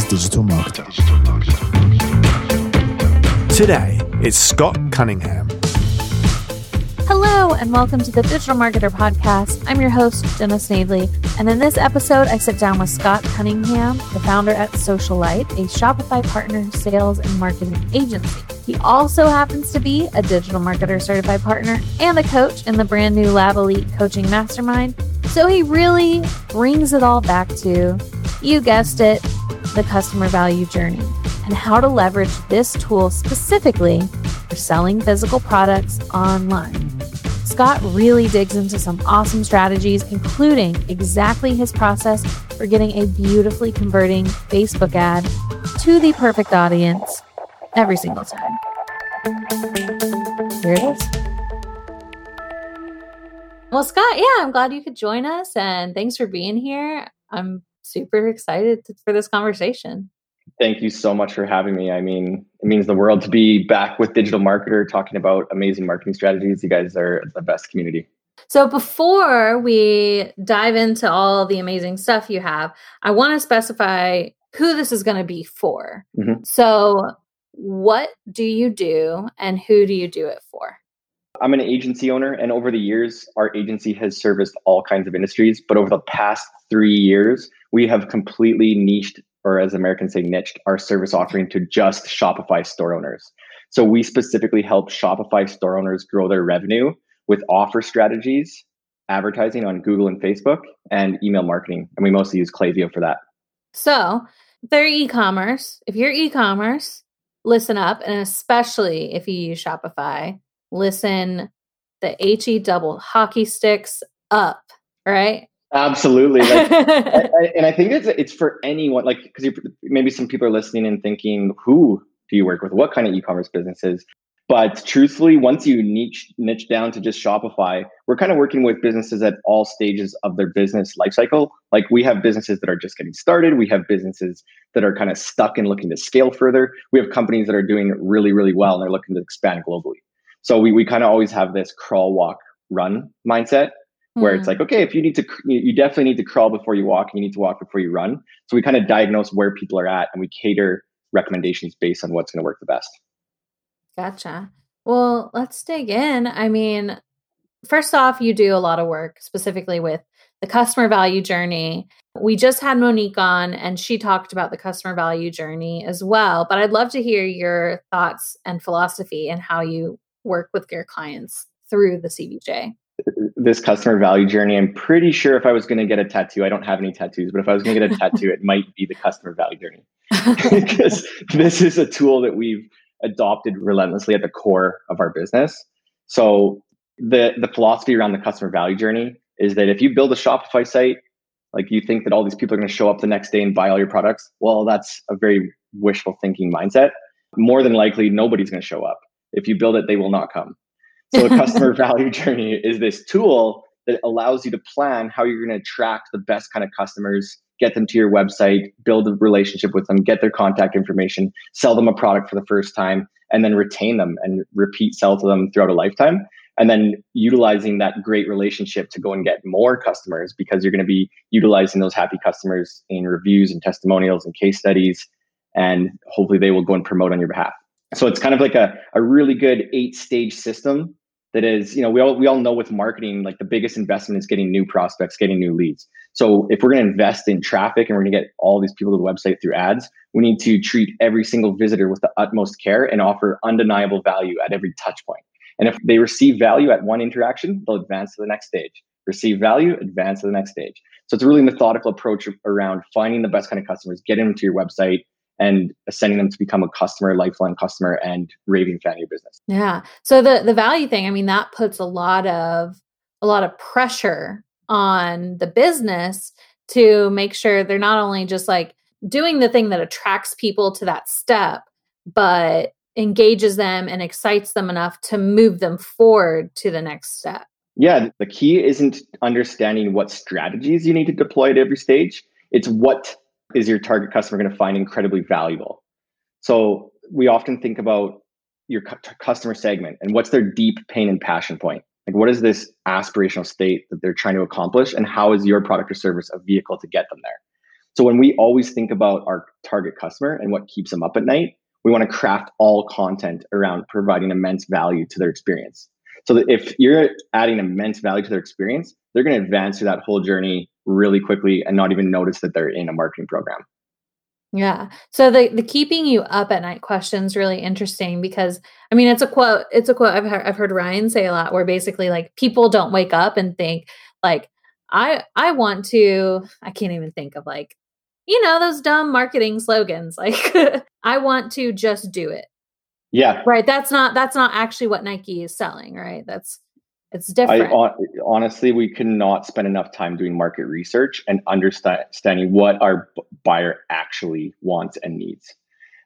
is Digital Marketer. Today, it's Scott Cunningham. Hello, and welcome to the Digital Marketer Podcast. I'm your host, Jenna Snavely, and in this episode, I sit down with Scott Cunningham, the founder at Social Lite, a Shopify partner sales and marketing agency. He also happens to be a digital marketer certified partner and a coach in the brand new Lab Elite Coaching Mastermind. So he really brings it all back to, you guessed it, the customer value journey and how to leverage this tool specifically for selling physical products online. Scott really digs into some awesome strategies, including exactly his process for getting a beautifully converting Facebook ad to the perfect audience every single time. Here it is. Well, Scott, yeah, I'm glad you could join us and thanks for being here. I'm super excited for this conversation. Thank you so much for having me. I mean, it means the world to be back with Digital Marketer talking about amazing marketing strategies. You guys are the best community. So, before we dive into all the amazing stuff you have, I want to specify who this is going to be for. Mm-hmm. So, what do you do and who do you do it for? I'm an agency owner, and over the years, our agency has serviced all kinds of industries. But over the past three years, we have completely niched, or as Americans say, niched, our service offering to just Shopify store owners. So we specifically help Shopify store owners grow their revenue with offer strategies, advertising on Google and Facebook, and email marketing. And we mostly use Klaviyo for that. So, they're e-commerce. If you're e-commerce, listen up, and especially if you use Shopify, listen the HE double hockey sticks up, right? Absolutely, like, and I think it's it's for anyone. Like, because maybe some people are listening and thinking, "Who do you work with? What kind of e-commerce businesses?" But truthfully, once you niche niche down to just Shopify, we're kind of working with businesses at all stages of their business lifecycle. Like we have businesses that are just getting started. We have businesses that are kind of stuck and looking to scale further. We have companies that are doing really, really well and they're looking to expand globally. So we we kind of always have this crawl, walk, run mindset where it's hmm. like, okay, if you need to, you definitely need to crawl before you walk, and you need to walk before you run. So we kind of diagnose where people are at, and we cater recommendations based on what's going to work the best. Gotcha. Well, let's dig in. I mean, first off, you do a lot of work specifically with the customer value journey. We just had Monique on and she talked about the customer value journey as well. But I'd love to hear your thoughts and philosophy and how you work with your clients through the CVJ this customer value journey, I'm pretty sure if I was going to get a tattoo, I don't have any tattoos, but if I was going to get a tattoo, it might be the customer value journey because this is a tool that we've adopted relentlessly at the core of our business. So the the philosophy around the customer value journey is that if you build a Shopify site, like you think that all these people are going to show up the next day and buy all your products, well, that's a very wishful thinking mindset. More than likely, nobody's going to show up. If you build it, they will not come. So the customer value journey is this tool that allows you to plan how you're going to attract the best kind of customers, get them to your website, build a relationship with them, get their contact information, sell them a product for the first time, and then retain them and repeat sell to them throughout a lifetime. And then utilizing that great relationship to go and get more customers because you're going to be utilizing those happy customers in reviews and testimonials and case studies. And hopefully they will go and promote on your behalf. So it's kind of like a, a really good eight stage system that is, you know, we all we all know with marketing, like the biggest investment is getting new prospects, getting new leads. So if we're going to invest in traffic and we're going to get all these people to the website through ads, we need to treat every single visitor with the utmost care and offer undeniable value at every touch point. And if they receive value at one interaction, they'll advance to the next stage. Receive value, advance to the next stage. So it's a really methodical approach around finding the best kind of customers, getting them to your website, and sending them to become a customer, lifelong customer, and raving fan of your business. Yeah. So the the value thing, I mean, that puts a lot of a lot of pressure on the business to make sure they're not only just like doing the thing that attracts people to that step, but engages them and excites them enough to move them forward to the next step. Yeah, the key isn't understanding what strategies you need to deploy at every stage. It's what is your target customer going to find incredibly valuable? So we often think about your cu- customer segment and what's their deep pain and passion point. Like, what is this aspirational state that they're trying to accomplish, and how is your product or service a vehicle to get them there? So when we always think about our target customer and what keeps them up at night, we want to craft all content around providing immense value to their experience. So that if you're adding immense value to their experience, they're going to advance through that whole journey really quickly and not even notice that they're in a marketing program. Yeah. So the the keeping you up at night question is really interesting because I mean it's a quote it's a quote I've heard, I've heard Ryan say a lot where basically like people don't wake up and think like I I want to I can't even think of like you know those dumb marketing slogans like I want to just do it. Yeah. Right. That's not that's not actually what Nike is selling, right? That's it's different. I, honestly, we cannot spend enough time doing market research and understanding what our buyer actually wants and needs.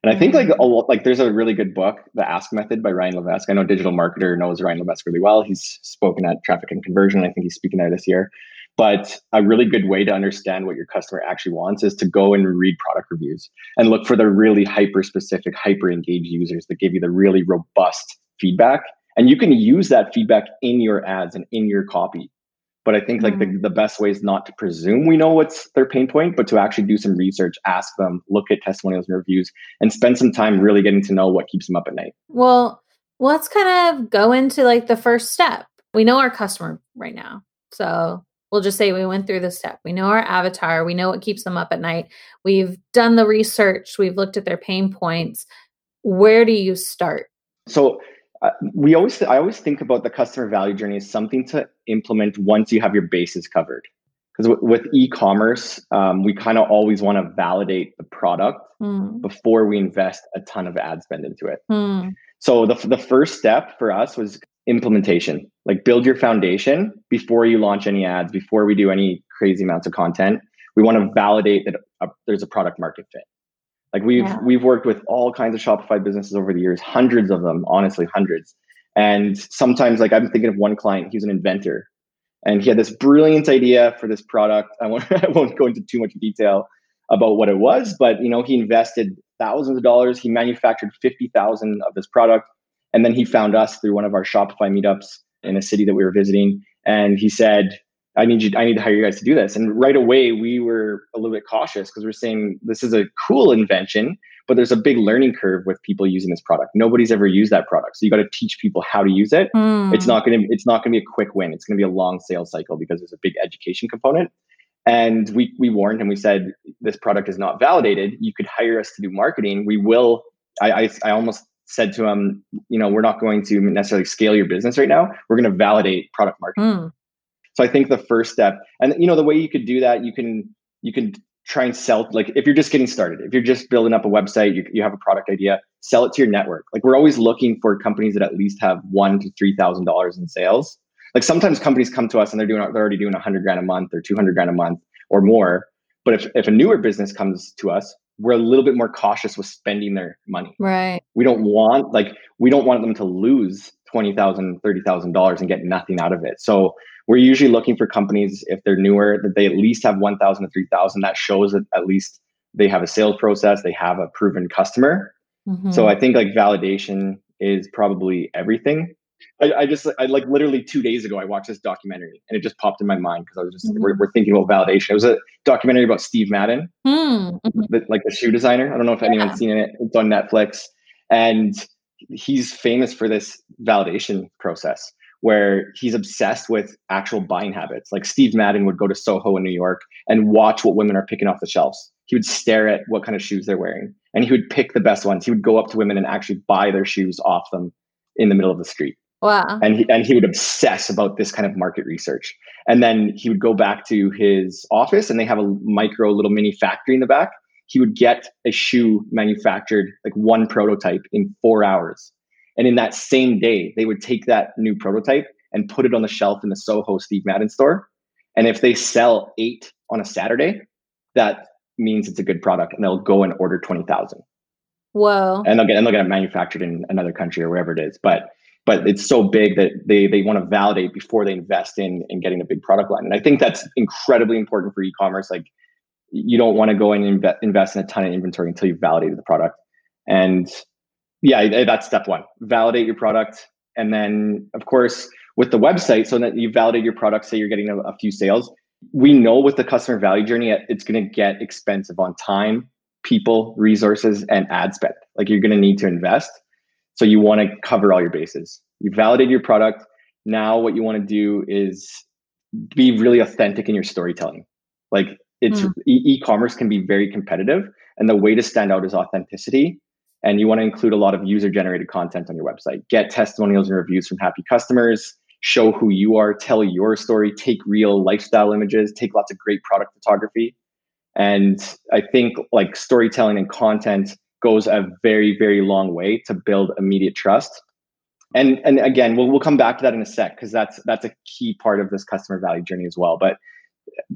And I think like mm-hmm. a lot, like there's a really good book, The Ask Method by Ryan Levesque. I know digital marketer knows Ryan Levesque really well. He's spoken at Traffic and Conversion. I think he's speaking there this year. But a really good way to understand what your customer actually wants is to go and read product reviews and look for the really hyper specific, hyper engaged users that give you the really robust feedback and you can use that feedback in your ads and in your copy. But i think like mm-hmm. the, the best way is not to presume we know what's their pain point but to actually do some research ask them look at testimonials and reviews and spend some time really getting to know what keeps them up at night. Well let's kind of go into like the first step. We know our customer right now. So we'll just say we went through the step. We know our avatar. We know what keeps them up at night. We've done the research. We've looked at their pain points. Where do you start? So uh, we always I always think about the customer value journey as something to implement once you have your bases covered. Because w- with e-commerce, um, we kind of always want to validate the product mm. before we invest a ton of ad spend into it. Mm. So the the first step for us was implementation. Like build your foundation before you launch any ads, before we do any crazy amounts of content. We want to validate that a, there's a product market fit. Like we've yeah. we've worked with all kinds of Shopify businesses over the years, hundreds of them, honestly, hundreds. And sometimes, like I'm thinking of one client, he was an inventor, and he had this brilliant idea for this product. I won't I won't go into too much detail about what it was, but you know, he invested thousands of dollars. He manufactured fifty thousand of this product, and then he found us through one of our Shopify meetups in a city that we were visiting, and he said, I need you, I need to hire you guys to do this. And right away, we were a little bit cautious because we're saying this is a cool invention, but there's a big learning curve with people using this product. Nobody's ever used that product. So you got to teach people how to use it. Mm. It's not going to, it's not going to be a quick win. It's going to be a long sales cycle because there's a big education component. And we, we warned him, we said, this product is not validated. You could hire us to do marketing. We will, I, I, I almost said to him, you know, we're not going to necessarily scale your business right now. We're going to validate product marketing. Mm. So I think the first step, and you know, the way you could do that, you can you can try and sell like if you're just getting started, if you're just building up a website, you, you have a product idea, sell it to your network. Like we're always looking for companies that at least have one to three thousand dollars in sales. Like sometimes companies come to us and they're doing they're already doing a hundred grand a month or two hundred grand a month or more. But if if a newer business comes to us, we're a little bit more cautious with spending their money. Right. We don't want like we don't want them to lose twenty thousand, thirty thousand dollars and get nothing out of it. So we're usually looking for companies if they're newer that they at least have 1000 to 3000 that shows that at least they have a sales process they have a proven customer mm-hmm. so i think like validation is probably everything I, I, just I like literally two days ago I watched this documentary and it just popped in my mind because I was just mm-hmm. we're, we're, thinking about validation. It was a documentary about Steve Madden, mm-hmm. the, like the shoe designer. I don't know if anyone's seen it. It's on Netflix, and he's famous for this validation process where he's obsessed with actual buying habits. Like Steve Madden would go to Soho in New York and watch what women are picking off the shelves. He would stare at what kind of shoes they're wearing and he would pick the best ones. He would go up to women and actually buy their shoes off them in the middle of the street. Wow. And he, and he would obsess about this kind of market research. And then he would go back to his office and they have a micro little mini factory in the back. He would get a shoe manufactured, like one prototype in four hours and in that same day, they would take that new prototype and put it on the shelf in the Soho Steve Madden store. And if they sell eight on a Saturday, that means it's a good product and they'll go and order 20,000. Whoa. And they'll get, and they'll get it manufactured in another country or wherever it is. But, but it's so big that they, they want to validate before they invest in, in getting a big product line. And I think that's incredibly important for e-commerce. Like you don't want to go and inve- invest in a ton of inventory until you've validated the product. And yeah, that's step one. Validate your product. And then, of course, with the website, so that you validate your product, say you're getting a, a few sales, we know with the customer value journey, it's going to get expensive on time, people, resources, and ad spend. Like you're going to need to invest. So you want to cover all your bases. You validate your product. Now, what you want to do is be really authentic in your storytelling. Like it's mm. e- commerce can be very competitive, and the way to stand out is authenticity. And you want to include a lot of user generated content on your website. Get testimonials and reviews from happy customers. Show who you are. Tell your story. Take real lifestyle images. Take lots of great product photography. And I think like storytelling and content goes a very, very long way to build immediate trust. And and again, we'll we'll come back to that in a sec because that's that's a key part of this customer value journey as well. But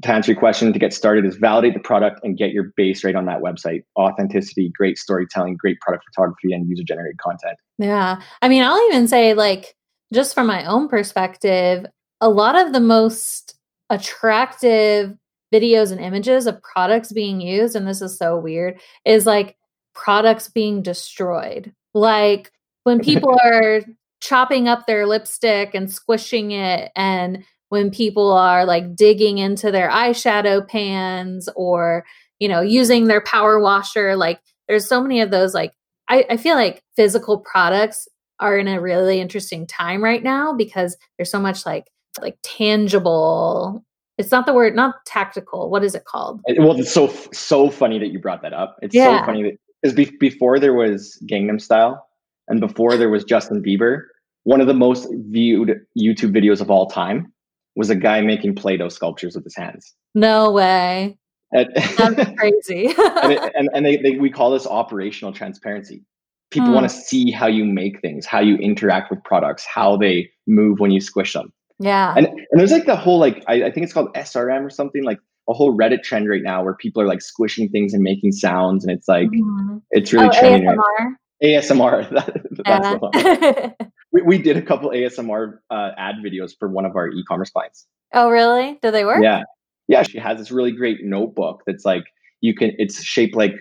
to answer your question, to get started is validate the product and get your base right on that website. Authenticity, great storytelling, great product photography, and user generated content. Yeah. I mean, I'll even say, like, just from my own perspective, a lot of the most attractive videos and images of products being used, and this is so weird, is like products being destroyed. Like when people are chopping up their lipstick and squishing it, and when people are like digging into their eyeshadow pans or, you know, using their power washer. Like there's so many of those, like, I, I feel like physical products are in a really interesting time right now because there's so much like like tangible it's not the word not tactical what is it called well it's so so funny that you brought that up it's yeah. so funny that because be- before there was Gangnam Style and before there was Justin Bieber, one of the most viewed YouTube videos of all time was a guy making Play-Doh sculptures with his hands. No way. And, That's crazy. and, it, and, and they, they, we call this operational transparency. People hmm. want to see how you make things, how you interact with products, how they move when you squish them. Yeah. And, and there's like the whole, like, I, I think it's called SRM or something like a whole Reddit trend right now where people are like squishing things and making sounds, and it's like mm-hmm. it's really oh, trending. ASMR. Right? ASMR. That, that's yeah. We, we did a couple ASMR uh, ad videos for one of our e-commerce clients. Oh, really? Do they work? Yeah, yeah. She has this really great notebook that's like you can. It's shaped like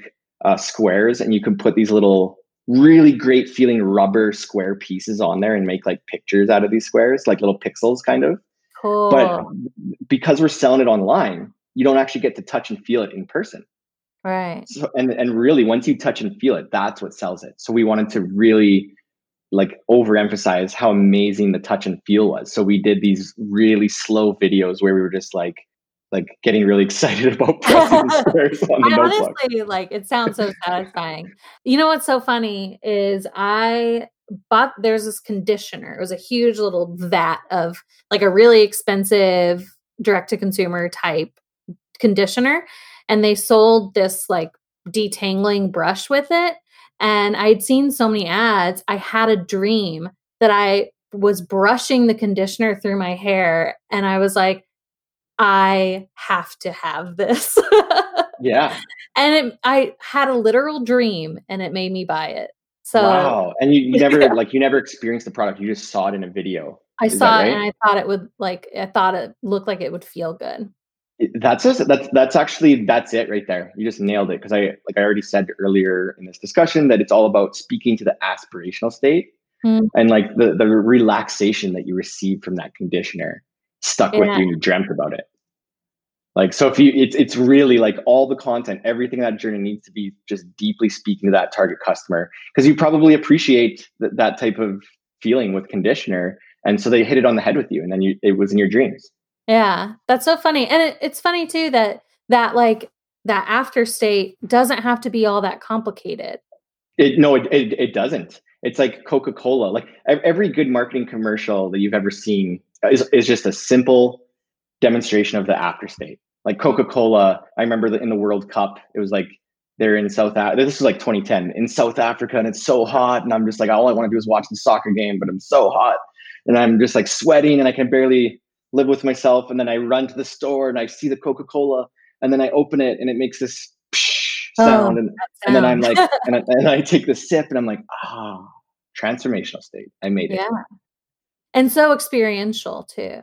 uh, squares, and you can put these little really great feeling rubber square pieces on there and make like pictures out of these squares, like little pixels, kind of. Cool. But because we're selling it online, you don't actually get to touch and feel it in person. Right. So, and and really, once you touch and feel it, that's what sells it. So we wanted to really like overemphasize how amazing the touch and feel was. So we did these really slow videos where we were just like like getting really excited about pressing squares on the I notebook. honestly like it sounds so satisfying. You know what's so funny is I bought there's this conditioner. It was a huge little vat of like a really expensive direct to consumer type conditioner and they sold this like detangling brush with it and I'd seen so many ads I had a dream that I was brushing the conditioner through my hair and I was like I have to have this. yeah. And it, I had a literal dream and it made me buy it. So Wow. And you, you never yeah. like you never experienced the product. You just saw it in a video. I Is saw it and I thought it would like I thought it looked like it would feel good. That's just, that's that's actually that's it right there. You just nailed it because I like I already said earlier in this discussion that it's all about speaking to the aspirational state mm. and like the the relaxation that you receive from that conditioner stuck yeah. with you and you dreamt about it. Like so if you it's it's really like all the content, everything that journey needs to be just deeply speaking to that target customer because you probably appreciate th- that type of feeling with conditioner and so they hit it on the head with you and then you it was in your dreams. Yeah, that's so funny. And it, it's funny too that that like that after state doesn't have to be all that complicated. It, no, it, it, it doesn't. It's like Coca Cola. Like every good marketing commercial that you've ever seen is, is just a simple demonstration of the after state. Like Coca Cola, I remember in the World Cup, it was like they're in South Africa. This was like 2010 in South Africa, and it's so hot. And I'm just like, all I want to do is watch the soccer game, but I'm so hot. And I'm just like sweating, and I can barely live with myself and then I run to the store and I see the Coca Cola and then I open it and it makes this oh, sound and, and then I'm like and I, and I take the sip and I'm like ah oh, transformational state. I made it. Yeah. And so experiential too.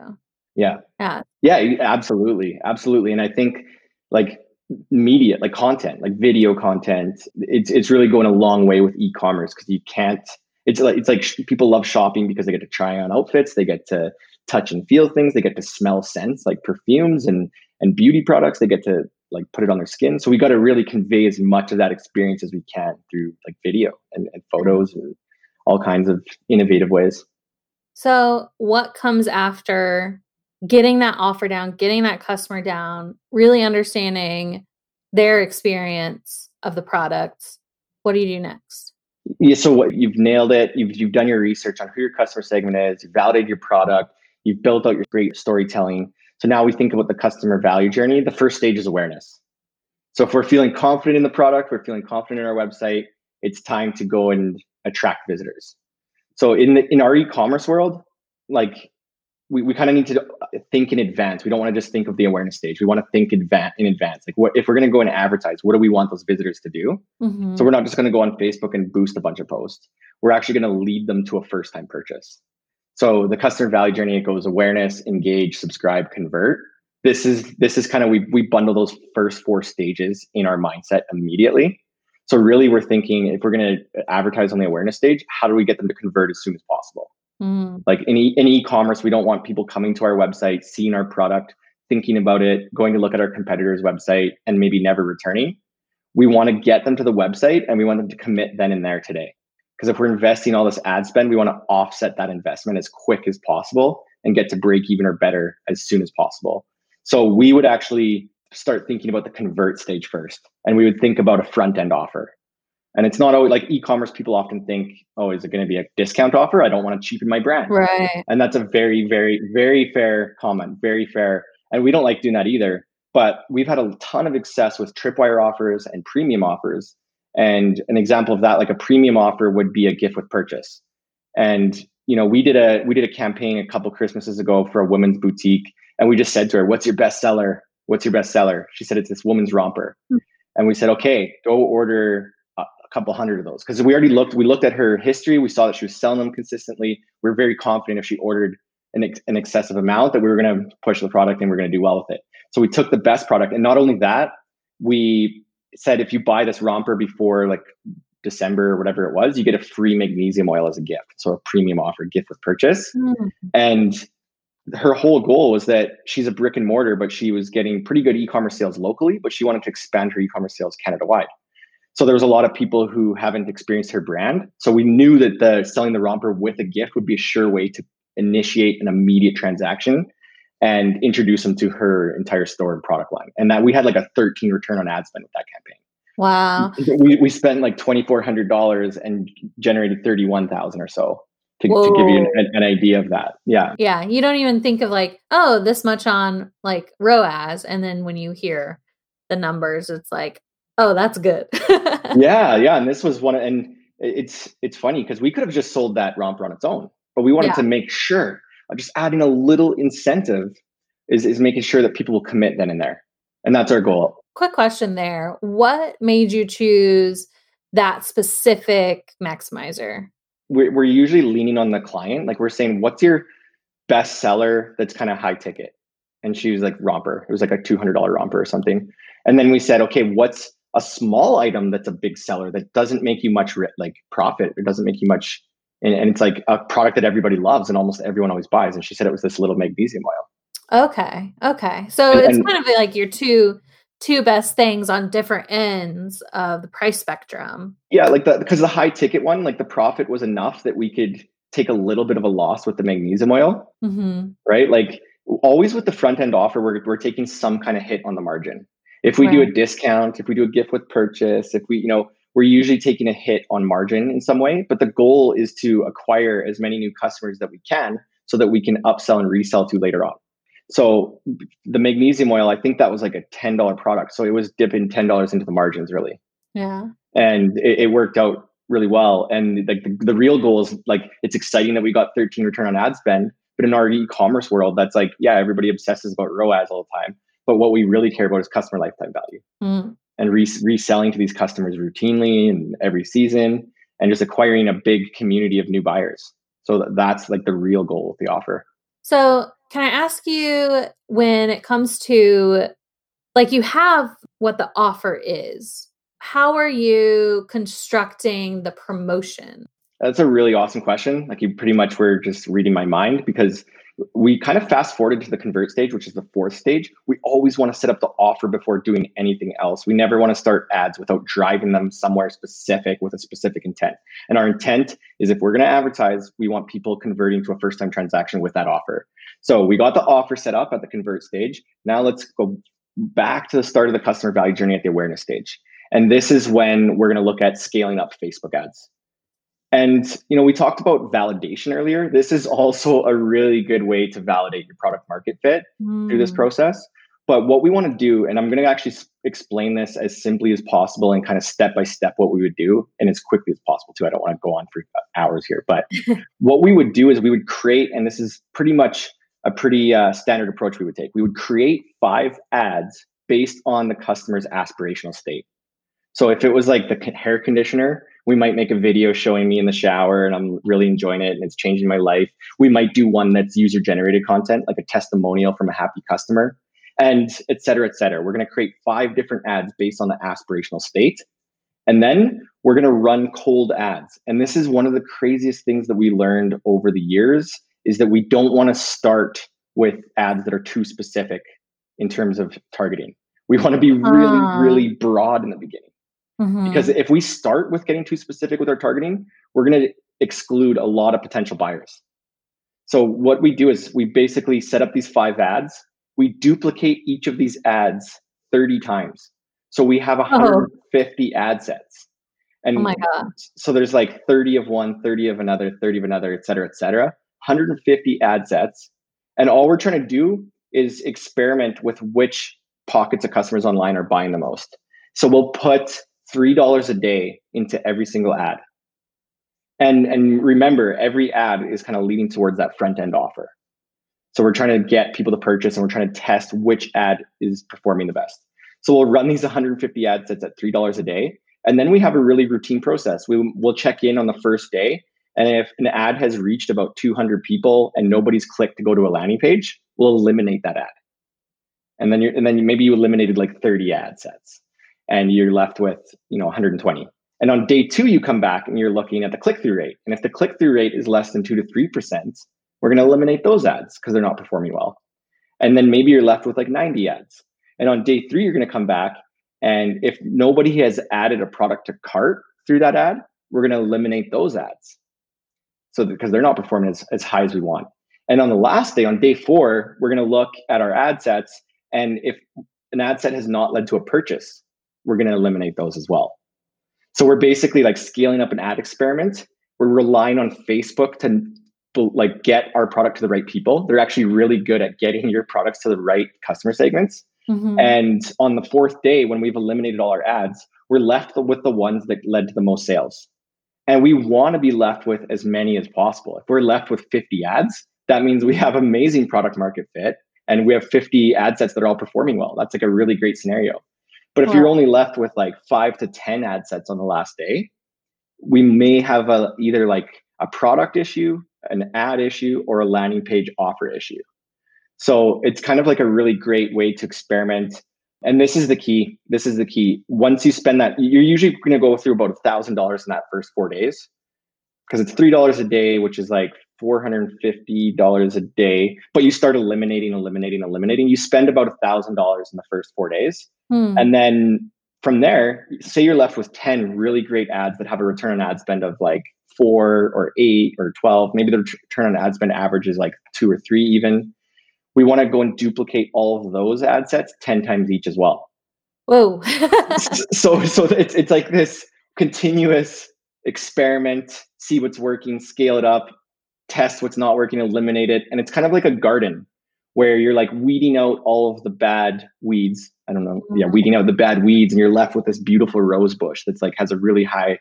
Yeah. Yeah. Yeah absolutely absolutely and I think like media like content like video content it's it's really going a long way with e-commerce because you can't it's like it's like people love shopping because they get to try on outfits they get to touch and feel things. They get to smell scents like perfumes and and beauty products. They get to like put it on their skin. So we got to really convey as much of that experience as we can through like video and, and photos and all kinds of innovative ways. So what comes after getting that offer down, getting that customer down, really understanding their experience of the products? What do you do next? Yeah, so what you've nailed it. You've you've done your research on who your customer segment is. You've validated your product. You've built out your great storytelling. So now we think about the customer value journey. The first stage is awareness. So if we're feeling confident in the product, we're feeling confident in our website, it's time to go and attract visitors. So in the in our e-commerce world, like we, we kind of need to think in advance. We don't want to just think of the awareness stage. We want to think advan- in advance. Like what if we're going to go and advertise, what do we want those visitors to do? Mm-hmm. So we're not just going to go on Facebook and boost a bunch of posts. We're actually going to lead them to a first time purchase. So the customer value journey, it goes awareness, engage, subscribe, convert. This is this is kind of we we bundle those first four stages in our mindset immediately. So really we're thinking if we're going to advertise on the awareness stage, how do we get them to convert as soon as possible? Mm. Like in, e- in e-commerce, we don't want people coming to our website, seeing our product, thinking about it, going to look at our competitor's website, and maybe never returning. We want to get them to the website and we want them to commit then and there today. Because if we're investing all this ad spend, we want to offset that investment as quick as possible and get to break even or better as soon as possible. So we would actually start thinking about the convert stage first. And we would think about a front end offer. And it's not always like e-commerce people often think, oh, is it going to be a discount offer? I don't want to cheapen my brand. Right. And that's a very, very, very fair comment. Very fair. And we don't like doing that either. But we've had a ton of success with tripwire offers and premium offers. And an example of that, like a premium offer would be a gift with purchase. And you know, we did a we did a campaign a couple Christmases ago for a women's boutique, and we just said to her, "What's your best seller? What's your best seller?" She said, "It's this woman's romper." Mm-hmm. And we said, "Okay, go order a couple hundred of those because we already looked we looked at her history we saw that she was selling them consistently we are very confident if she ordered an, ex- an excessive amount that we were going to push the product and we are going to do well with it so we took the best product and not only that we said if you buy this romper before like december or whatever it was you get a free magnesium oil as a gift so a premium offer gift with purchase mm. and her whole goal was that she's a brick and mortar but she was getting pretty good e-commerce sales locally but she wanted to expand her e-commerce sales canada wide so there was a lot of people who haven't experienced her brand. So we knew that the selling the romper with a gift would be a sure way to initiate an immediate transaction and introduce them to her entire store and product line. And that we had like a 13 return on ad spend with that campaign. Wow. We, we spent like $2,400 and generated 31,000 or so to, to give you an, an, idea of that. Yeah. Yeah. You don't even think of like, oh, this much on like ROAS. And then when you hear the numbers, it's like, Oh, that's good. yeah, yeah, and this was one, and it's it's funny because we could have just sold that romper on its own, but we wanted yeah. to make sure just adding a little incentive is is making sure that people will commit then and there, and that's our goal. Quick question there: What made you choose that specific maximizer? We're, we're usually leaning on the client, like we're saying, "What's your best seller that's kind of high ticket?" And she was like romper. It was like a two hundred dollar romper or something. And then we said, okay, what's a small item that's a big seller that doesn't make you much like profit it doesn't make you much and, and, it's like a product that everybody loves and almost everyone always buys. And she said it was this little magnesium oil. Okay. Okay. So and, it's and, kind of like your two two best things on different ends of the price spectrum. Yeah like the because the high ticket one like the profit was enough that we could take a little bit of a loss with the magnesium oil. Mm-hmm. right? Like always with the front end offer we're, we're taking some kind of hit on the margin. If we right. do a discount, if we do a gift with purchase, if we, you know, we're usually taking a hit on margin in some way, but the goal is to acquire as many new customers that we can so that we can upsell and resell to later on. So the magnesium oil, I think that was like a $10 product. So it was dipping $10 into the margins really. Yeah. And it, it worked out really well. And like the, the real goal is like, it's exciting that we got 13 return on ad spend, but in our e-commerce world, that's like, yeah, everybody obsesses about ROAS all the time. But what we really care about is customer lifetime value mm. And re- reselling to these customers routinely and every season and just acquiring a big community of new buyers. So that's like the real goal of the offer. So, can I ask you when it comes to like you have what the offer is, how are you constructing the promotion? That's a really awesome question. Like you pretty much were just reading my mind because we kind of fast forwarded to the convert stage, which is the fourth stage. We always want to set up the offer before doing anything else. We never want to start ads without driving them somewhere specific with a specific intent. And our intent is if we're going to advertise, we want people converting to a first time transaction with that offer. So we got the offer set up at the convert stage. Now let's go back to the start of the customer value journey at the awareness stage. And this is when we're going to look at scaling up Facebook ads. And you know, we talked about validation earlier. This is also a really good way to validate your product market fit mm. through this hmm. process. But what we want to do, and I'm going to actually explain this as simply as possible and kind of step by step what we would do and as quickly as possible too. I don't want to go on for hours here, but what we would do is we would create, and this is pretty much a pretty uh, standard approach we would take. We would create five ads based on the customer's aspirational state. So if it was like the hair conditioner, we might make a video showing me in the shower and I'm really enjoying it and it's changing my life. We might do one that's user generated content, like a testimonial from a happy customer, and et cetera, et cetera. We're going to create five different ads based on the aspirational state. And then we're going to run cold ads. And this is one of the craziest things that we learned over the years is that we don't want to start with ads that are too specific in terms of targeting. We want to be really, uh. really broad in the beginning. Mm-hmm. Because if we start with getting too specific with our targeting, we're going to exclude a lot of potential buyers. So what we do is we basically set up these five ads. We duplicate each of these ads 30 times. So we have 150 oh. ad sets. And oh my God. So there's like 30 of one, 30 of another, 30 of another, et cetera, et cetera. 150 ad sets. And all we're trying to do is experiment with which pockets of customers online are buying the most. So we'll put $3 a day into every single ad. And, and remember, every ad is kind of leading towards that front end offer. So we're trying to get people to purchase and we're trying to test which ad is performing the best. So we'll run these 150 ad sets at $3 a day. And then we have a really routine process. We will check in on the first day. And if an ad has reached about 200 people and nobody's clicked to go to a landing page, we'll eliminate that ad. And then you and then maybe you eliminated like 30 ad sets and you're left with you know 120 and on day two you come back and you're looking at the click-through rate. And if the click-through rate is less than 2 to 3% we're going to eliminate those ads because they're not performing well. And then maybe you're left with like 90 ads. And on day three you're going to come back and if nobody has added a product to cart through that ad we're going to eliminate those ads. So because they're not performing as, as high as we want. And on the last day on day four we're going to look at our ad sets and if an ad set has not led to a purchase we're going to eliminate those as well. So we're basically like scaling up an ad experiment. We're relying on Facebook to like get our product to the right people. They're actually really good at getting your products to the right customer segments. Mm-hmm. And on the fourth day, when we've eliminated all our ads, we're left with the ones that led to the most sales. And we want to be left with as many as possible. If we're left with 50 ads, that means we have amazing product market fit and we have 50 ad sets that are all performing well. That's like a really great scenario. But if you're only left with like five to 10 ad sets on the last day, we may have a either like a product issue, an ad issue, or a landing page offer issue. So it's kind of like a really great way to experiment. And this is the key. This is the key. Once you spend that, you're usually going to go through about a thousand dollars in that first four days because it's three dollars a day, which is like four hundred and fifty dollars a day. But you start eliminating, eliminating, eliminating. You spend about a thousand dollars in the first four days, Hmm. And then from there, say you're left with 10 really great ads that have a return on ad spend of like four or eight or 12. Maybe the return on ad spend average is like two or three even. We want to go and duplicate all of those ad sets 10 times each as well. Whoa. so so it's it's like this continuous experiment, see what's working, scale it up, test what's not working, eliminate it. And it's kind of like a garden where you're like weeding out all of the bad weeds I don't know, yeah, mm-hmm. weeding out the bad weeds, and you're left with this beautiful rose bush that's like has a really high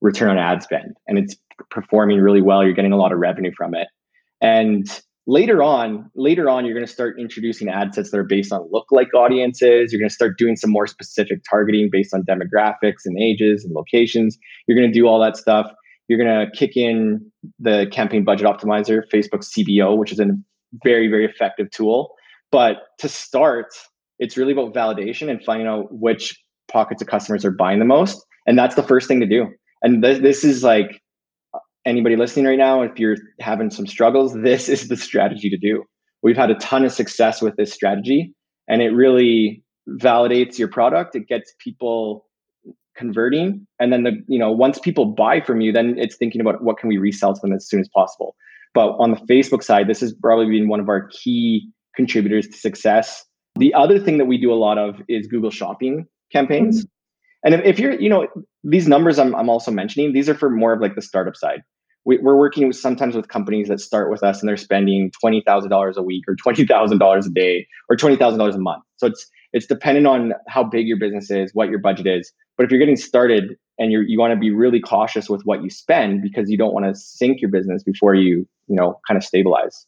return on ad spend, and it's performing really well. You're getting a lot of revenue from it, and later on, later on, you're going to start introducing ad sets that are based on lookalike audiences. You're going to start doing some more specific targeting based on demographics and ages and locations. You're going to do all that stuff. You're going to kick in the campaign budget optimizer, Facebook CBO, which is a very, very effective tool. But to start, it's really about validation and finding out which pockets of customers are buying the most. And that's the first thing to do. And th- this is like uh, anybody listening right now, if you're having some struggles, this is the strategy to do. We've had a ton of success with this strategy, and it really validates your product. It gets people converting, and then the you know once people buy from you, then it's thinking about what can we resell to them as soon as possible. But on the Facebook side, this has probably been one of our key contributors to success. The other thing that we do a lot of is Google Shopping campaigns. Mm-hmm. And if, if, you're, you know, these numbers I'm, I'm also mentioning, these are for more of like the startup side. We, are working with sometimes with companies that start with us and they're spending twenty thousand dollars a week or twenty thousand dollars a day or twenty thousand dollars a month. So it's it's dependent on how big your business is, what your budget is. But if you're getting started and you you want to be really cautious with what you spend because you don't want to sink your business before you you know kind of stabilize.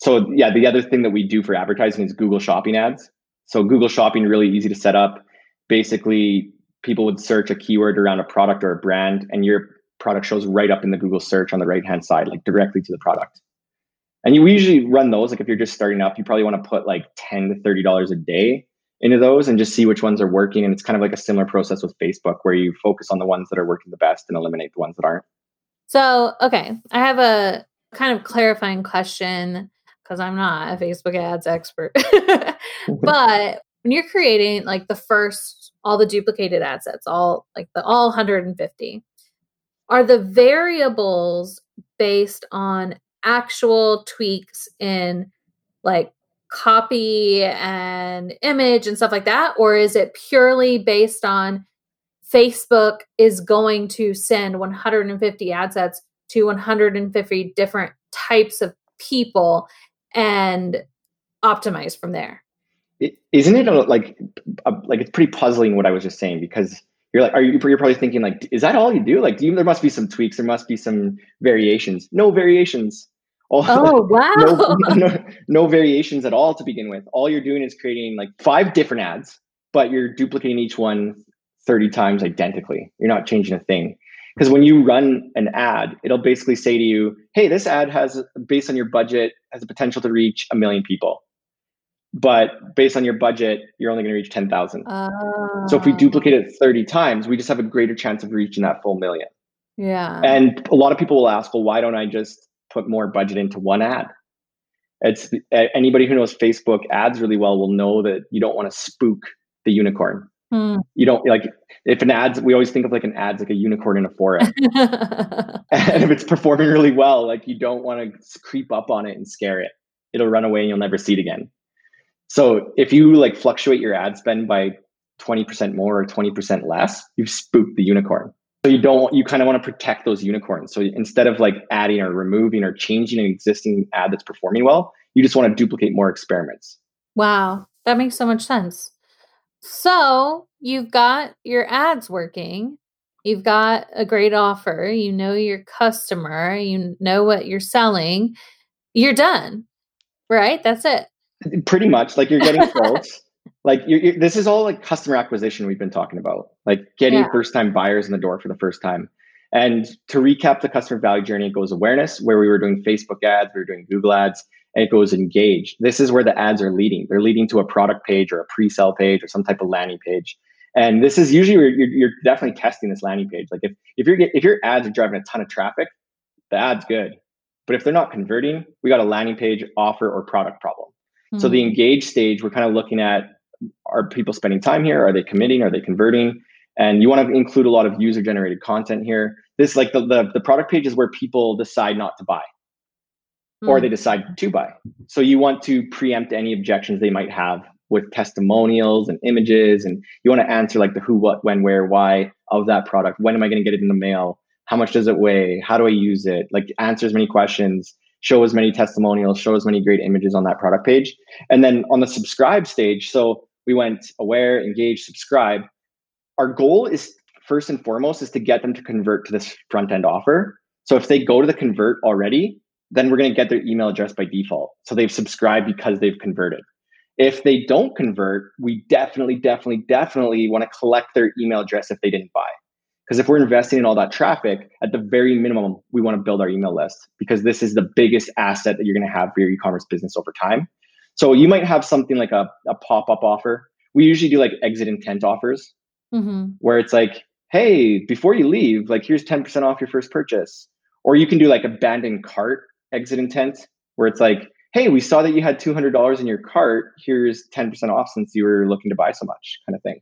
So yeah, the other thing that we do for advertising is Google Shopping ads. So Google Shopping really easy to set up. Basically, people would search a keyword around a product or a brand, and your product shows right up in the Google search on the right hand side, like directly to the product. And you usually run those. Like if you're just starting up, you probably want to put like ten to thirty dollars a day into those and just see which ones are working. And it's kind of like a similar process with Facebook, where you focus on the ones that are working the best and eliminate the ones that aren't. So okay, I have a kind of clarifying question because I'm not a Facebook ads expert, but when you're creating like the first all the duplicated ad sets all like the all 150 are the variables based on actual tweaks in like copy and image and stuff like that? Or is it purely based on facebook is going to send 150 ad sets to 150 different types of people and optimize from there? Is not it like like it's pretty puzzling what I was just saying because you're like are you you're probably thinking like is that all you do? Like do you, there must be some tweaks there must be some variations. No variations. All, oh wow. no, no, no variations at all to begin with. All you're doing is creating like five different ads but you're duplicating each one 30 times identically. You're not changing a thing. Because when you run an ad it'll basically say to you hey this ad has based on your budget has the potential to reach a million people but based on your budget, you're only going to reach 10,000. Oh. So if we duplicate it 30 times, we just have a greater chance of reaching that full million. Yeah. And a lot of people will ask, well, why don't I just put more budget into one ad? It's anybody who knows Facebook ads really well will know that you don't want to spook the unicorn. Hmm. You don't like if an ad's we always think of like an ad's like a unicorn in a forest. and if it's performing really well, like you don't want to creep up on it and scare it. It'll run away and you'll never see it again. So if you like fluctuate your ad spend by 20% more or 20% less, you've spooked the unicorn. So you don't you kind of want to protect those unicorns. So instead of like adding or removing or changing an existing ad that's performing well, you just want to duplicate more experiments. Wow, that makes so much sense. So you've got your ads working, you've got a great offer, you know your customer, you know what you're selling, you're done. Right? That's it. Pretty much, like you're getting close. like you're, you're, this is all like customer acquisition we've been talking about, like getting yeah. first time buyers in the door for the first time. And to recap the customer value journey, it goes awareness, where we were doing Facebook ads, we were doing Google ads, and it goes engage. This is where the ads are leading. They're leading to a product page or a pre-sale page or some type of landing page. And this is usually you're, you're definitely testing this landing page. Like if if you're if your ads are driving a ton of traffic, the ad's good. But if they're not converting, we got a landing page offer or product problem. Mm-hmm. So the hmm. engage stage, we're kind of looking at are people spending time here? Are they committing? Are they converting? And you want to include a lot of user generated content here. This like the, the, the product page is where people decide not to buy mm-hmm. or they hmm. decide to buy. So you want to preempt any objections they might have with testimonials and images. And you want to answer like the who, what, when, where, why of that product. When am I going to get it in the mail? How much does it weigh? How do I use it? Like answer as many questions show as many testimonials, show as many great images on that product page. And then on the subscribe stage, so we went aware, engage, subscribe. Our goal is first and foremost is to get them to convert to this front end offer. So if they go to the convert already, then we're going to get their email address by default. So they've subscribed because they've converted. If they don't convert, we definitely, definitely, definitely want to collect their email address if they didn't buy. Because if we're investing in all that traffic, at the very minimum, we want to build our email list because this is the biggest asset that you're going to have for your e-commerce business over time. So you might have something like a, a pop-up offer. We usually do like exit intent offers mm-hmm. where it's like, hey, before you leave, like here's 10% off your first purchase. Or you can do like abandoned cart exit intent, where it's like, hey, we saw that you had $200 in your cart. Here's 10% off since you were looking to buy so much, kind of thing.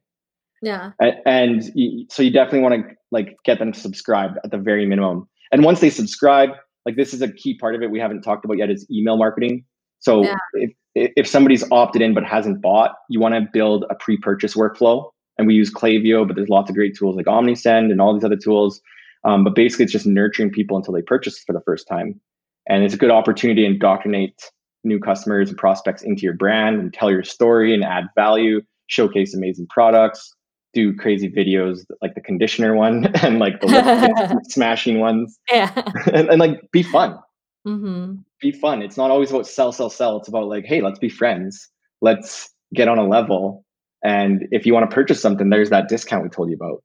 Yeah. And you, so you definitely want to like get them to subscribe at the very minimum. And once they subscribe, like this is a key part of it we haven't talked about yet is email marketing. So yeah. if if somebody's opted in but hasn't bought, you want to build a pre-purchase workflow. And we use Klaviyo, but there's lots of great tools like OmniSend and all these other tools. Um, but basically, it's just nurturing people until they purchase for the first time. And it's a good opportunity to indoctrinate new customers and prospects into your brand and tell your story and add value, showcase amazing products, do crazy videos like the conditioner one and like the smashing ones. Yeah. and, and, like be fun. Mm-hmm. Be fun. It's not always about sell, sell, sell. It's about like, hey, let's be friends. Let's get on a level. And if you want to purchase something, there's that discount we told you about.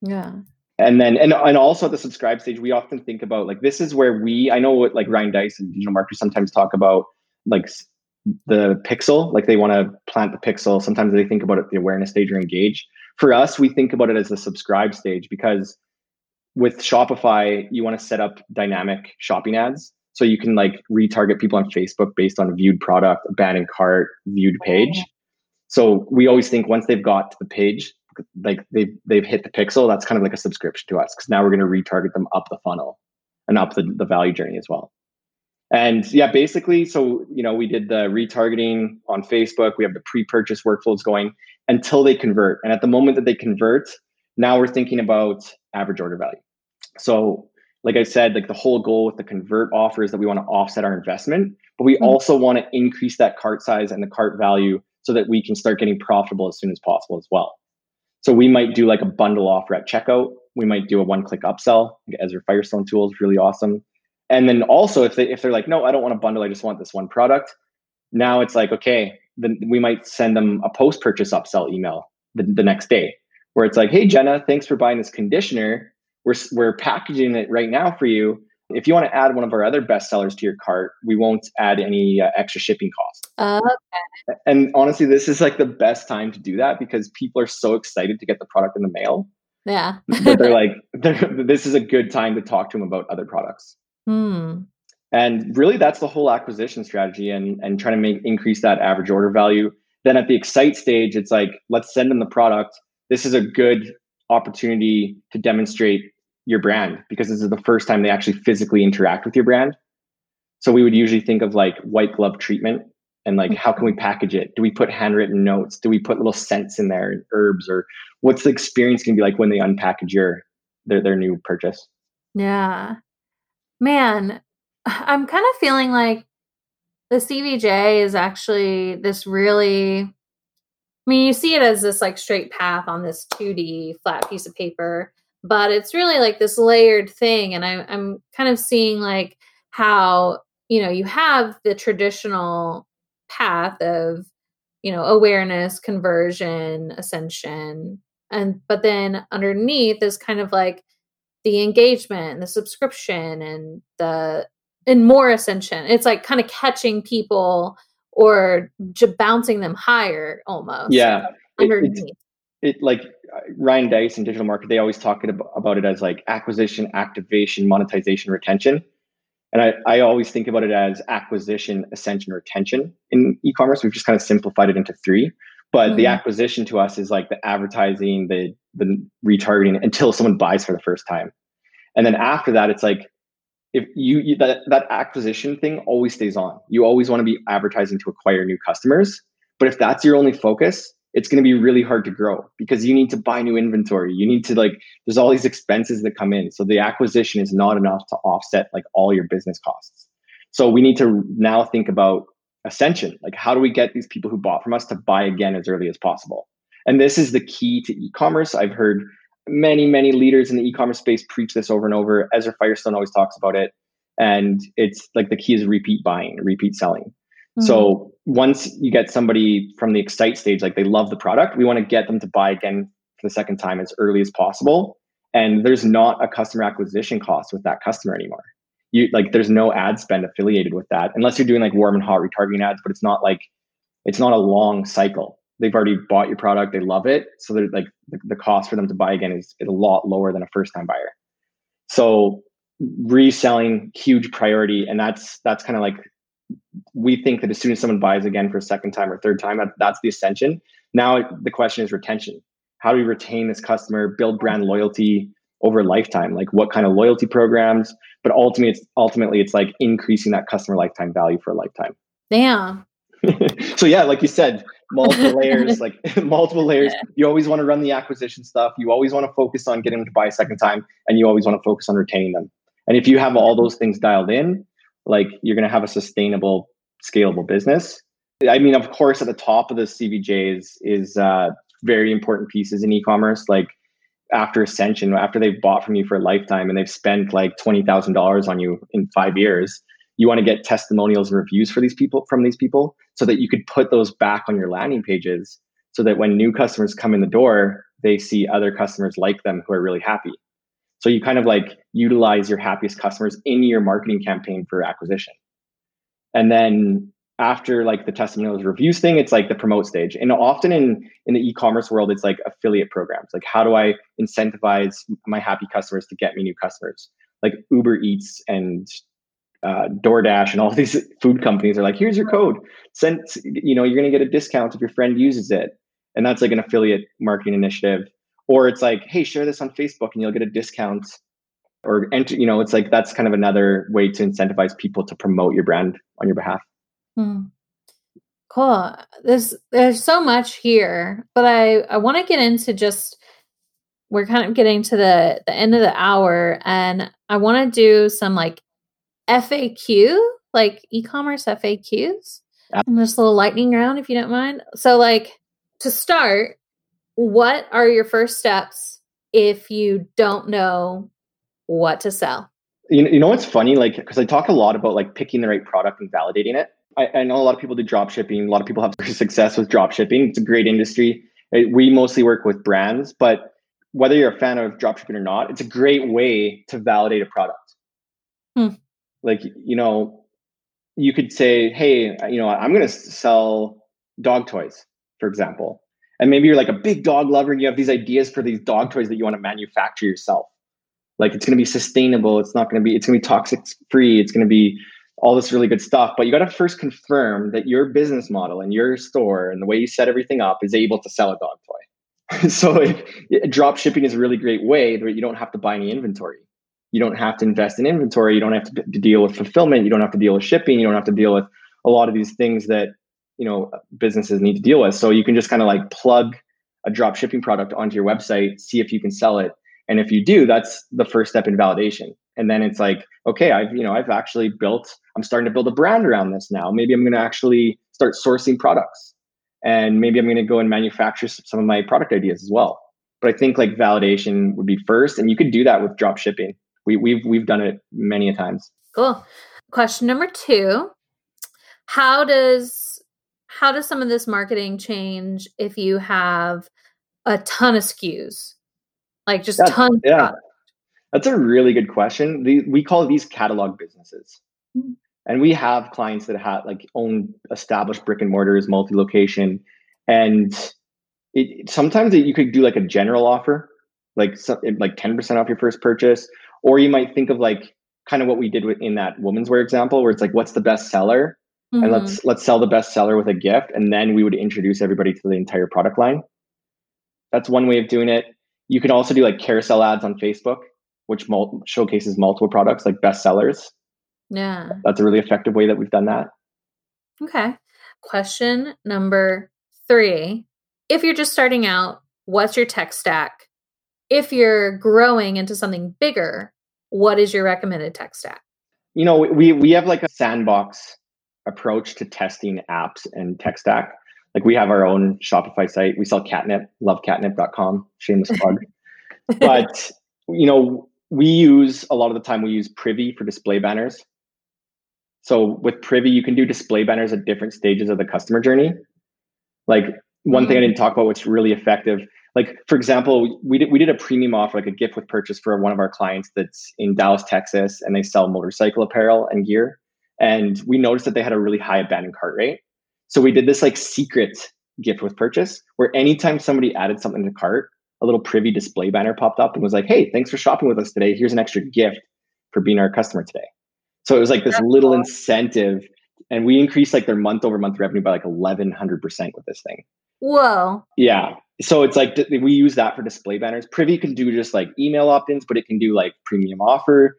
Yeah. And then, and, and also at the subscribe stage, we often think about like, this is where we, I know what like Ryan Deiss and digital marketers sometimes talk about like the pixel, like they want to plant the pixel. Sometimes they think about it the awareness stage or engage. For us, we think about it as the subscribe stage because with Shopify, you want to set up dynamic shopping ads. So you can like retarget people on Facebook based on viewed product, abandoned cart, viewed oh, page. Oh. So we always think once they've got to the page, like they've they've hit the pixel, that's kind of like a subscription to us because now we're going to retarget them up the funnel and up the, the value journey as well. And yeah, basically, so you know, we did the retargeting on Facebook. We have the pre-purchase workflows going until they convert. And at the moment that they convert, now we're thinking about average order value. So, like I said, like the whole goal with the convert offer is that we want to offset our investment, but we mm-hmm. also want to increase that cart size and the cart value so that we can start getting profitable as soon as possible as well. So we might do like a bundle offer at checkout. We might do a one-click upsell. Ezra Firestone tool is really awesome. And then also if they if they're like, no, I don't want a bundle, I just want this one product. Now it's like, okay, then we might send them a post-purchase upsell email the, the next day where it's like, hey Jenna, thanks for buying this conditioner. We're we're packaging it right now for you. If you want to add one of our other best sellers to your cart, we won't add any uh, extra shipping costs. okay. And honestly, this is like the best time to do that because people are so excited to get the product in the mail. Yeah. they're like, they're, this is a good time to talk to them about other products. Hmm. And really, that's the whole acquisition strategy and, and trying to make increase that average order value. Then at the excite stage, it's like, let's send them the product. This is a good opportunity to demonstrate your brand because this is the first time they actually physically interact with your brand. So we would usually think of like white glove treatment and like how can we package it? Do we put handwritten notes? Do we put little scents in there, and herbs, or what's the experience going to be like when they unpackage your their their new purchase? Yeah man, I'm kind of feeling like the CVJ is actually this really. I mean, you see it as this like straight path on this 2D flat piece of paper, but it's really like this layered thing. And I, I'm kind of seeing like how, you know, you have the traditional path of, you know, awareness, conversion, ascension. And, but then underneath is kind of like the engagement and the subscription and the and more ascension. It's like kind of catching people or j- bouncing them higher almost. Yeah. Underneath. It, it, like uh, Ryan Deiss and DigitalMarketer, they always talk about it as like acquisition, activation, monetization, retention. And I, I always think about it as acquisition, ascension, retention in e-commerce. We've just kind of simplified it into three. But mm-hmm. the acquisition to us is like the advertising, the the retargeting until someone buys for the first time. And then after that, it's like if you, you that that acquisition thing always stays on. You always want to be advertising to acquire new customers. But if that's your only focus, it's going to be really hard to grow because you need to buy new inventory. You need to like there's all these expenses that come in. So the acquisition is not enough to offset like all your business costs. So we need to now think about ascension. Like how do we get these people who bought from us to buy again as early as possible? And this is the key to e-commerce. I've heard many, many leaders in the e-commerce space preach this over and over. Ezra Firestone always talks about it. And it's like the key is repeat buying, repeat selling. Mm-hmm. So once you get somebody from the excite stage, like they love the product, we want to get them to buy again for the second time as early as possible. And there's not a customer acquisition cost with that customer anymore. You like there's no ad spend affiliated with that unless you're doing like warm and hot retargeting ads, but it's not like it's not a long cycle they've already bought your product, they love it. So they're like the, the cost for them to buy again is, is a lot lower than a first time buyer. So reselling huge priority. And that's that's kind of like we think that as soon as someone buys again for a second time or third time that, that's the ascension. Now the question is retention. How do we retain this customer build brand loyalty over a lifetime? Like what kind of loyalty programs? But ultimately it's ultimately it's like increasing that customer lifetime value for a lifetime. Damn. So yeah like you said multiple layers like multiple layers. You always want to run the acquisition stuff. You always want to focus on getting them to buy a second time and you always want to focus on retaining them. And if you have all those things dialed in like you're going to have a sustainable scalable business. I mean of course at the top of the cvjs is uh, very important pieces in e-commerce like after ascension after they've bought from you for a lifetime and they've spent like $20000 on you in five years you want to get testimonials and reviews for these people from these people so that you could put those back on your landing pages so that when new customers come in the door they see other customers like them who are really happy. So you kind of like utilize your happiest customers in your marketing campaign for acquisition. And then after like the testimonials reviews thing it's like the promote stage. And often in in the e-commerce world it's like affiliate programs. Like how do i incentivize my happy customers to get me new customers? Like uber eats and uh, DoorDash and all these food companies are like, here's your code. Send, you know, you're going to get a discount if your friend uses it. And that's like an affiliate marketing initiative. Or it's like, hey, share this on Facebook and you'll get a discount. Or enter, you know, it's like that's kind of another way to incentivize people to promote your brand on your behalf. Hmm. Cool. There's there's so much here, but I I want to get into just we're kind of getting to the the end of the hour, and I want to do some like FAQ, like e-commerce FAQs. Yeah. And just a little lightning round, if you don't mind. So, like to start, what are your first steps if you don't know what to sell? You know, you know what's funny? Like, because I talk a lot about like picking the right product and validating it. I, I know a lot of people do drop shipping. A lot of people have success with drop shipping. It's a great industry. We mostly work with brands, but whether you're a fan of drop shipping or not, it's a great way to validate a product. Hmm like you know you could say hey you know i'm going to sell dog toys for example. And maybe you're like a big dog lover and you have these ideas for these dog toys that you want to manufacture yourself. Like it's going to be sustainable it's not going to be it's going to be toxic free it's going to be all this really good stuff but you got to first confirm that your business model and your store and the way you set everything up is able to sell a dog toy. So if, drop shipping is a really great way that you don't have to buy any inventory you don't have to invest in inventory. You don't have to, to deal with fulfillment. You don't have to deal with shipping. You don't have to deal with a lot of these things that you know businesses need to deal with. So you can just kind of like plug a drop shipping product onto your website see if you can sell it. And if you do that's the first step in validation. And then it's like okay i've you know i've actually built i'm starting to build a brand around this now. Maybe i'm going to actually start sourcing products. And maybe i'm going to go and manufacture some of my product ideas as well. But i think like validation would be first. And you could do that with drop shipping we, we've we've done it many a times. Cool. Question number two: How does how does some of this marketing change if you have a ton of SKUs, like just That's, tons? Yeah, that's a really good question. The, we call these catalog businesses. Mm-hmm. And we have clients that have like own established brick and mortars, multi-location, and it, sometimes you could do like a general offer, like like ten percent off your first purchase, or you might think of like kind of what we did in that women's wear example, where it's like, what's the best seller? Mm-hmm. And let's let's sell the best seller with a gift, and then we would introduce everybody to the entire product line. That's one way of doing it. You can also do like carousel ads on Facebook, which mul- showcases multiple products like best sellers. Yeah, that's a really effective way that we've done that. Okay. Question number three: If you're just starting out, what's your tech stack? If you're growing into something bigger, what is your recommended tech stack? You know, we we have like a sandbox approach to testing apps and tech stack. Like we have our own Shopify site. We sell catnip, lovecatnip.com, shameless plug. but you know, we use a lot of the time we use Privy for display banners. So with Privy, you can do display banners at different stages of the customer journey. Like one mm-hmm. thing I mm-hmm. didn't talk about, which really effective like for example we did we did a premium offer like a gift with purchase for one of our clients that's in dallas texas and they sell motorcycle apparel and gear and we noticed that they had a really high abandoned cart rate so we did this like secret gift with purchase where anytime somebody added something to cart a little privy display banner popped up and was like hey thanks for shopping with us today here's an extra gift for being our customer today. So it was like this That's little cool. incentive, and we increased like their month over month revenue by like eleven hundred percent with this thing. Whoa. Yeah. So it's like we use that for display banners. Privy can do just like email opt-ins, but it can do like premium offer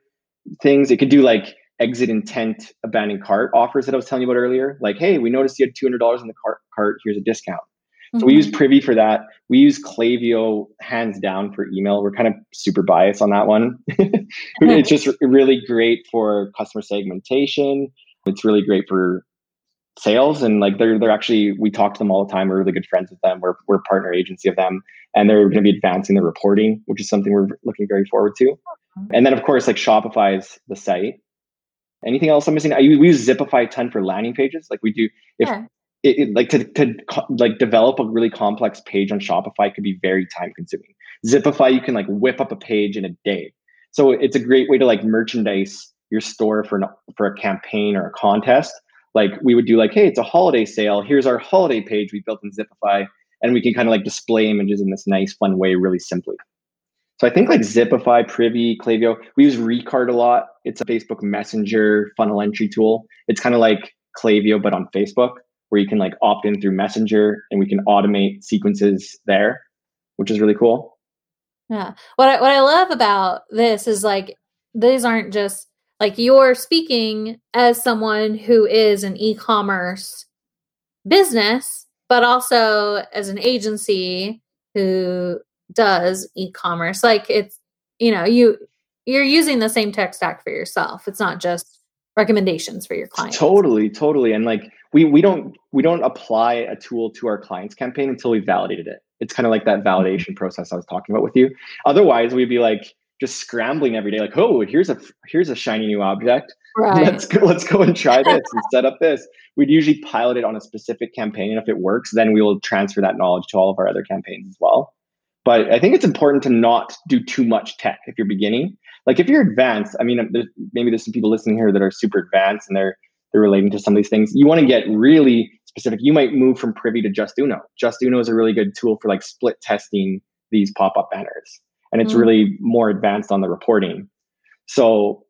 things. It could do like exit intent abandoned cart offers that I was telling you about earlier. Like, hey, we noticed you had two hundred dollars in the cart. Cart. Here's a discount. So we use Mhm. Privy for that. We use Klaviyo hands down for email. We're kind of super biased on that one. it's just really great for customer segmentation. It's really great for sales and like they're they're actually we talk to them all the time. We're really good friends with them. We're we're a partner agency of them, and they're going to be advancing the reporting, which is something we're looking very forward to. Mm-hmm. And then of course like Shopify is the site. Anything else I'm missing? I we use Zipify a ton for landing pages. Like we do if Yeah. it, it- like to, to co- like develop a really complex page on Shopify could be very time consuming. Zipify, you can like whip up a page in a day. So it's a great way to like merchandise your store for an, for a campaign or a contest. Like we would do like, hey, it's a holiday sale. Here's our holiday page we built in Zipify, and we can kind of like display images in this nice, fun way, really simply. So I think like Zipify, Privy, Klaviyo, we use Recart a lot. It's a Facebook Messenger funnel entry tool. It's kind of like Klaviyo, but on Facebook, where you can like opt in through Messenger and we can automate sequences there, which is really cool. Yeah. What I, what I love about this is like these aren't just like you're speaking as someone who is an e-commerce business, but also as an agency who does e-commerce. Like it's you know, you you're using the same tech stack for yourself. It's not just recommendations for your clients. Totally, totally. And like we we don't we don't apply a tool to our clients campaign until we validated it. It's kind of like that validation process I was talking about with you. Otherwise, we'd be like just scrambling every day, like, oh, here's a here's a shiny new object. Right. Let's go, let's go and try this and set up this. We'd usually pilot it on a specific campaign, and if it works, then we will transfer that knowledge to all of our other campaigns as well. But I think it's important to not do too much tech if you're beginning. Like if you're advanced, I mean, um, there's, maybe there's some people listening here that are super advanced and they're they're relating to some of these things. You want to get really specific. You might move from Privy to Justuno. Just Uno is a really good tool for like split testing these pop-up banners, and it's Mm. really more advanced on the reporting. So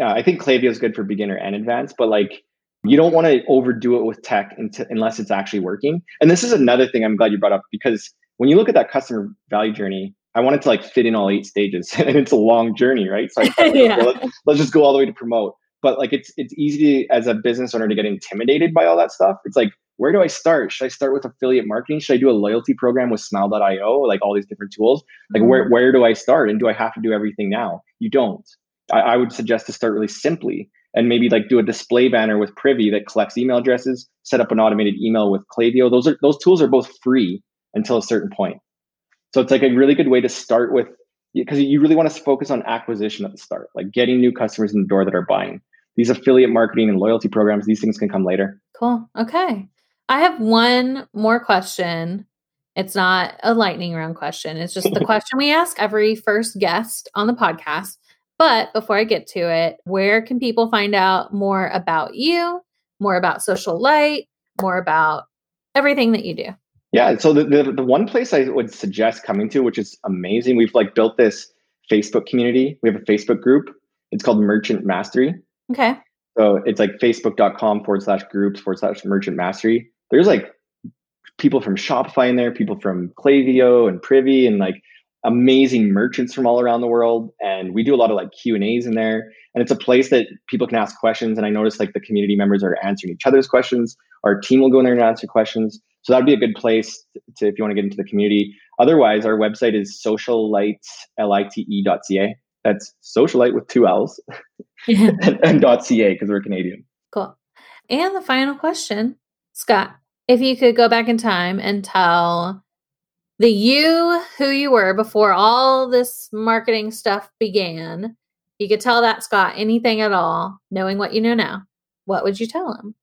uh, I think Klaviyo is good for beginner and advanced, but like you don't want to overdo it with tech unless it's actually working. And this is another thing I'm glad you brought up because when you look at that customer value journey, I wanted to like fit in all eight stages, and it's a long journey, right? So I thought, Yeah. okay, let's, let's just go all the way to promote. But like it's it's easy to, as a business owner to get intimidated by all that stuff. It's like where do I start? Should I start with affiliate marketing? Should I do a loyalty program with Smile.io? Like all these different tools. Like where Mhm. where do I start? And do I have to do everything now? You don't. I, I would suggest to start really simply and maybe like do a display banner with Privy that collects email addresses, set up an automated email with Klaviyo. Those are those tools are both free until a certain point. So it's like a really good way to start with because you really want to focus on acquisition at the start, like getting new customers in the door that are buying. These affiliate marketing and loyalty programs, these things can come later. Cool. Okay. I have one more question. It's not a lightning round question. It's just the question we ask every first guest on the podcast. But before I get to it, where can people find out more about you, more about Social Lite, more about everything that you do? Yeah. So the, the, the one place I would suggest coming to, which is amazing, we've like built this Facebook community. We have a Facebook group. It's called Merchant Mastery. Okay. So it's like facebook.com forward slash groups forward slash merchant mastery. There's like people from Shopify in there, people from Klaviyo and Privy and like amazing merchants from all around the world. And we do a lot of like Q and A's in there. And it's a place that people can ask questions. And I notice like the community members are answering each other's questions. Our team will go in there and answer questions. So that'd be a good place to, if you want to get into the community. Otherwise, our website is sociallite.ca. That's socialite with two L's and, and .ca because we're Canadian. Cool. And the final question, Scott, if you could go back in time and tell the you who you were before all this marketing stuff began, you could tell that Scott anything at all, knowing what you know now, what would you tell him?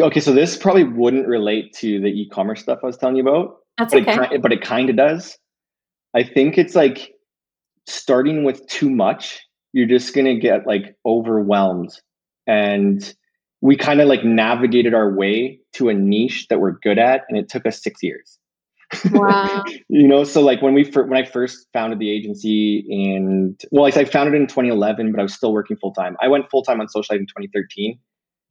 Okay, so this probably wouldn't relate to the e-commerce stuff I was telling you about, That's but okay. it, but it kind of does. I think it's like starting with too much, you're just gonna get like overwhelmed, and we kind of like navigated our way to a niche that we're good at, and it took us six years. Wow. you know, so like when we fir- when I first founded the agency and well, like I founded it in 2011, but I was still working full time. I went full time on Social Lite in 2013,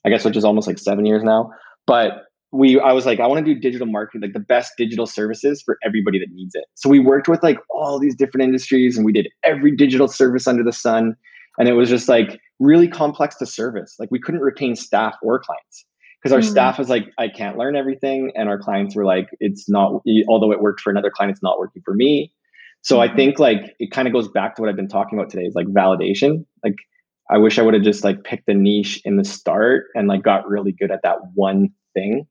I guess, which is almost like seven years now. But we, I was like, I want to do digital marketing, like the best digital services for everybody that needs it. So we worked with like all these different industries, and we did every digital service under the sun, and it was just like really complex to service. Like we couldn't retain staff or clients because our mm. staff was like, I can't learn everything. And our clients were like, it's not, although it worked for another client, it's not working for me. So mm-hmm. I think like it kind of goes back to what I've been talking about today is like validation. Like I wish I would have just like picked a niche in the start and like got really good at that one thing.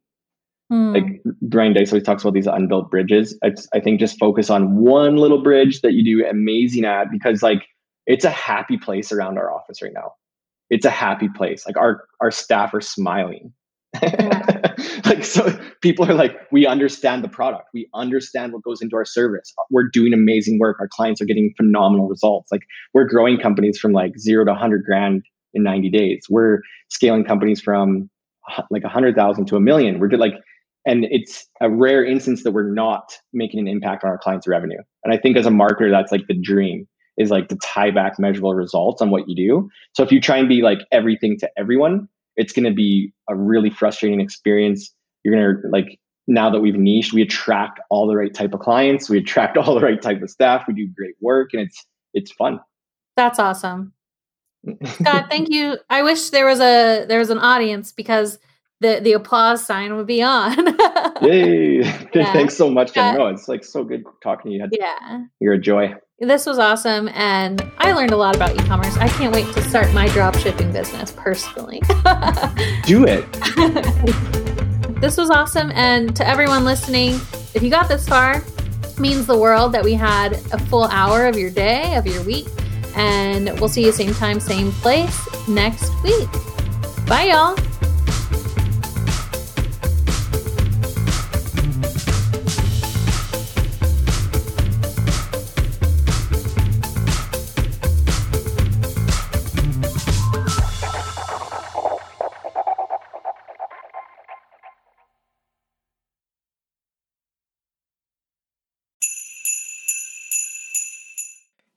Mm. Like Brian Deiss always talks about these unbuilt bridges. I, I think just focus on one little bridge that you do amazing at because like it's a happy place around our office right now. It's a happy place. Like our our staff are smiling like so people are like we understand the product. We understand what goes into our service. We're doing amazing work. Our clients are getting phenomenal results. Like we're growing companies from like 0 to 100 grand in 90 days. We're scaling companies from uh, like 100,000 to a million. We're like and it's a rare instance that we're not making an impact on our clients revenue. And i think as a marketer that's like the dream is like to tie back measurable results on what you do. So if you try and be like everything to everyone it's going to be a really frustrating experience. You're going to like now that we've niched, we attract all the right type of clients, we attract all the right type of staff, we do great work, and it's it's fun. That's awesome. Scott, thank you. I wish there was a there was an audience because the the applause sign would be on. Yay! Yeah. Thanks so much. Uh, no, it's like so good talking to you. Yeah, you're a joy. This was awesome, and I learned a lot about e-commerce. I can't wait to start my drop shipping business personally. Do it. this was awesome, and to everyone listening, if you got this far, means the world that we had a full hour of your day, of your week, and we'll see you same time, same place next week. Bye, y'all.